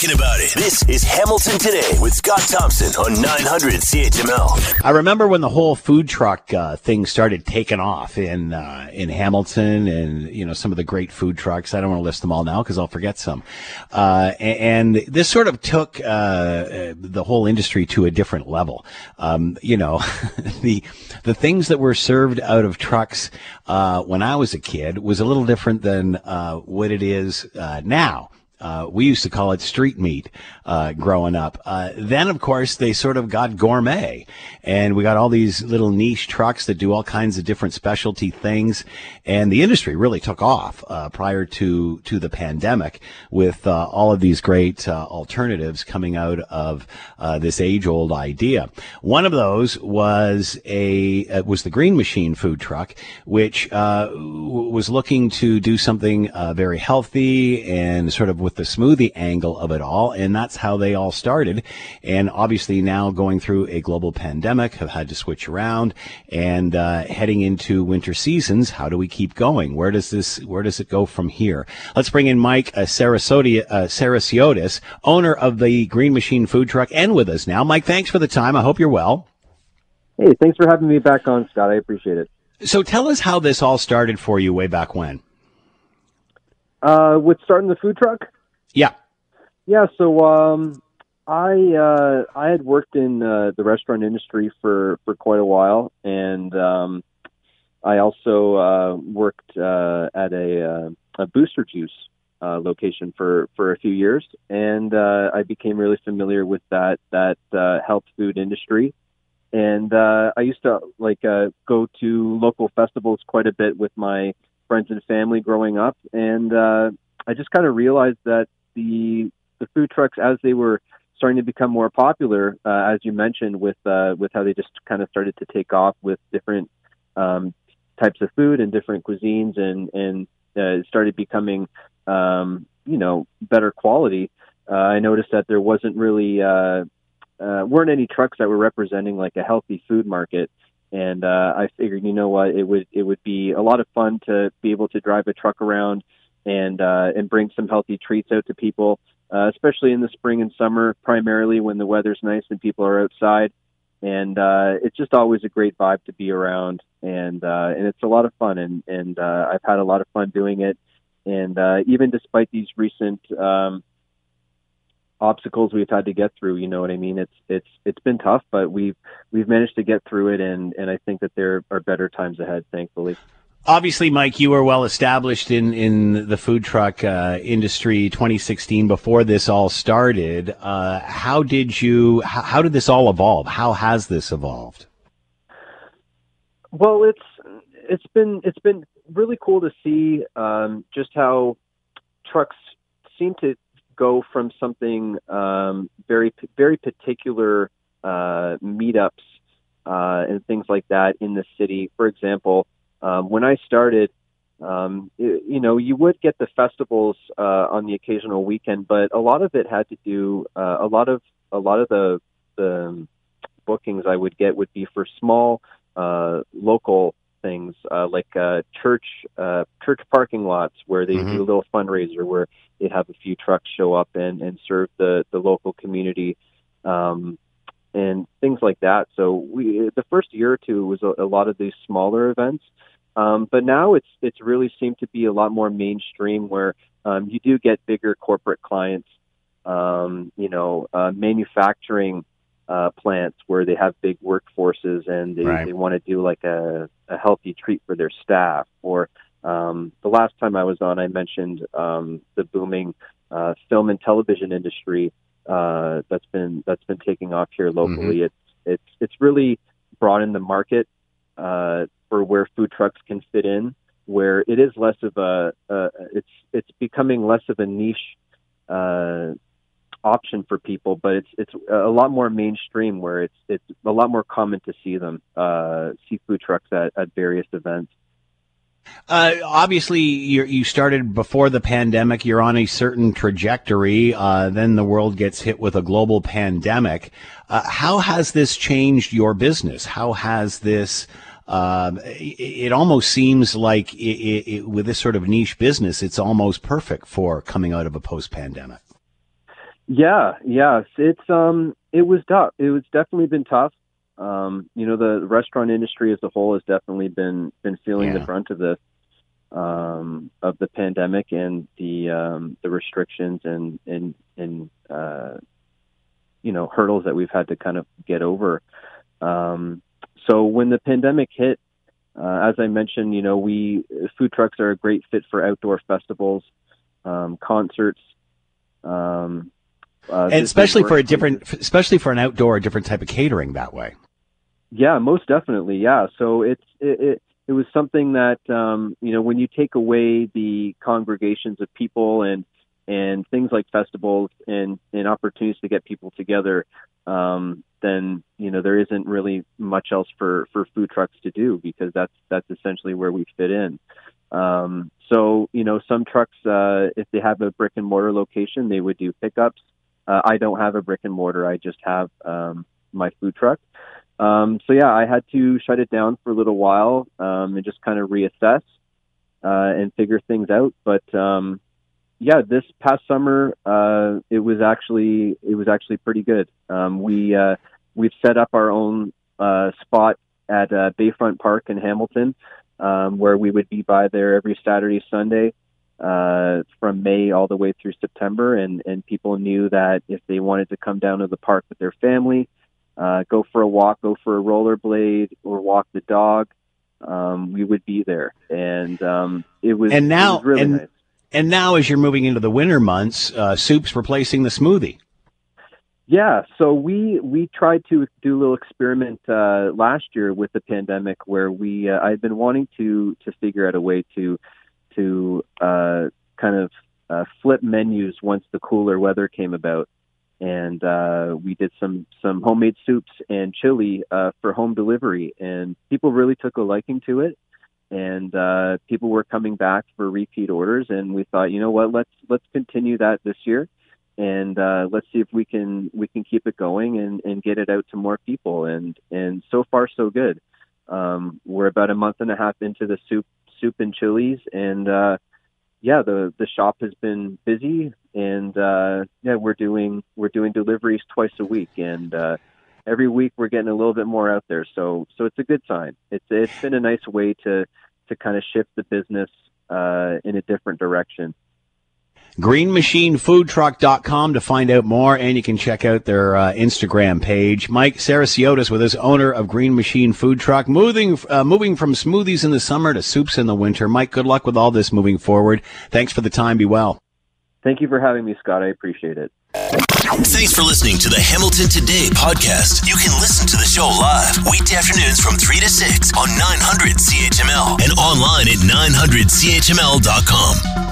talking about it. This is Hamilton Today with Scott Thompson on 900 CHML. I remember when the whole food truck uh, thing started taking off in uh, in Hamilton, and you know some of the great food trucks. I don't want to list them all now because I'll forget some. Uh, and, and, this sort of took uh, the whole industry to a different level. Um, you know, the the things that were served out of trucks uh, when I was a kid was a little different than uh, what it is now. Uh, we used to call it street meat uh, growing up. Uh, then, of course, they sort of got gourmet, and we got all these little niche trucks that do all kinds of different specialty things. And the industry really took off uh, prior to to the pandemic with uh, all of these great uh, alternatives coming out of this age old idea. One of those was a was the Green Machine food truck, which was looking to do something very healthy and sort of with the smoothie angle of it all. And that's how they all started. And obviously now going through a global pandemic have had to switch around and uh, heading into winter seasons. How do we keep going? Where does this, where does it go from here? Let's bring in Mike uh, Sarasiotis, uh, owner of the Green Machine food truck and with us now. Mike, thanks for the time. I hope you're well. Hey, thanks for having me back on, Scott. I appreciate it. So tell us how this all started for you way back when. Uh, with starting the food truck? Yeah. Yeah. So um, I uh, I had worked in uh, the restaurant industry for for quite a while, and um, I also uh, worked uh, at a, uh, a booster juice uh, location for for a few years, and uh, I became really familiar with that that uh, health food industry. And uh, I used to like uh, go to local festivals quite a bit with my friends and family growing up, and uh, I just kind of realized that the the food trucks as they were starting to become more popular, uh, as you mentioned, with uh, with how they just kind of started to take off with different um, types of food and different cuisines, and and uh, started becoming um, you know better quality. Uh, I noticed that there wasn't really uh, uh, weren't any trucks that were representing like a healthy food market, and uh, I figured, you know what, it would it would be a lot of fun to be able to drive a truck around and uh, and bring some healthy treats out to people, uh, especially in the spring and summer, primarily when the weather's nice and people are outside. And uh, it's just always a great vibe to be around, and uh, and it's a lot of fun, and and uh, I've had a lot of fun doing it. And uh, even despite these recent um, obstacles we've had to get through, you know what I mean. It's it's it's been tough, but we've we've managed to get through it, and and I think that there are better times ahead, thankfully. Obviously, Mike, you were well established in, in the food truck uh, industry 2016 before this all started. Uh, how did you? How, how did this all evolve? How has this evolved? Well, it's it's been it's been really cool to see um, just how trucks seem to go from something um, very very particular uh, meetups uh, and things like that in the city. For example, um, when I started, um, it, you know, you would get the festivals uh, on the occasional weekend, but a lot of it had to do uh, a lot of a lot of the the bookings I would get would be for small uh, local things uh, like uh, church uh, church parking lots where they mm-hmm. do a little fundraiser where they'd have a few trucks show up and, and serve the, the local community um, and things like that. So we the first year or two was a, a lot of these smaller events, um, but now it's it's really seemed to be a lot more mainstream where um, you do get bigger corporate clients, um, you know, uh, manufacturing uh, plants where they have big workforces and they, right. they want to do like a, a healthy treat for their staff. Or um, the last time I was on, I mentioned um, the booming uh, film and television industry uh, that's been that's been taking off here locally. Mm-hmm. It's it's it's really broadened the market uh, for where food trucks can fit in, where it is less of a, uh, it's it's becoming less of a niche uh, option for people, but it's it's a lot more mainstream where it's it's a lot more common to see them uh, see food trucks at, at various events. Uh, obviously, you started before the pandemic. You're on a certain trajectory. Uh, then the world gets hit with a global pandemic. Uh, how has this changed your business? How has this um, it, it, almost seems like it, it, with this sort of niche business, it's almost perfect for coming out of a post pandemic. Yeah, yes, it's um, it was tough. It was definitely been tough. Um, you know, the restaurant industry as a whole has definitely been been feeling Yeah. the brunt of this um, of the pandemic and the um, the restrictions and and and uh, you know hurdles that we've had to kind of get over. Um, so when the pandemic hit, uh, as I mentioned, you know, we food trucks are a great fit for outdoor festivals, um, concerts, um, uh, and especially for a different, especially for an outdoor, a different type of catering that way. Yeah, most definitely. Yeah. So it's it it, it was something that um, you know when you take away the congregations of people and and things like festivals and and opportunities to get people together, um, then you know there isn't really much else for for food trucks to do because that's that's essentially where we fit in. Um, so you know some trucks uh, if they have a brick and mortar location they would do pickups. Uh, I don't have a brick and mortar. I just have um, my food truck. Um, so yeah, I had to shut it down for a little while um, and just kind of reassess uh, and figure things out. But um, yeah, this past summer uh, it was actually it was actually pretty good. Um, we uh, we've set up our own uh, spot at uh, Bayfront Park in Hamilton, um, where we would be by there every Saturday, Sunday. Uh, from May all the way through September, and and people knew that if they wanted to come down to the park with their family, uh, go for a walk, go for a rollerblade, or walk the dog, um, we would be there. And um, it was And now- was really and- nice. And now, as you're moving into the winter months, uh, soup's replacing the smoothie. Yeah, so we we tried to do a little experiment uh, last year with the pandemic, where we uh, I had been wanting to to figure out a way to to uh, kind of uh, flip menus once the cooler weather came about, and uh, we did some some homemade soups and chili uh, for home delivery, and people really took a liking to it, and uh, people were coming back for repeat orders, and we thought, you know what, let's let's continue that this year and uh, let's see if we can we can keep it going and, and get it out to more people. And and so far so good. Um, we're about a month and a half into the soup soup and chilies, and uh, yeah, the the shop has been busy, and uh, yeah, we're doing we're doing deliveries twice a week, and uh, every week we're getting a little bit more out there. So so it's a good sign. It's it's been a nice way to to kind of shift the business uh, in a different direction. greenmachinefoodtruck.com to find out more, and you can check out their uh, Instagram page. Mike Sarasiotis with us, owner of Green Machine Food Truck, moving uh, moving from smoothies in the summer to soups in the winter. Mike, good luck with all this moving forward. Thanks for the time. Be well. Thank you for having me, Scott. I appreciate it. Thanks for listening to the Hamilton Today podcast. You can listen to the show live weekday afternoons from 3 to 6 on 900 CHML and online at 900CHML.com.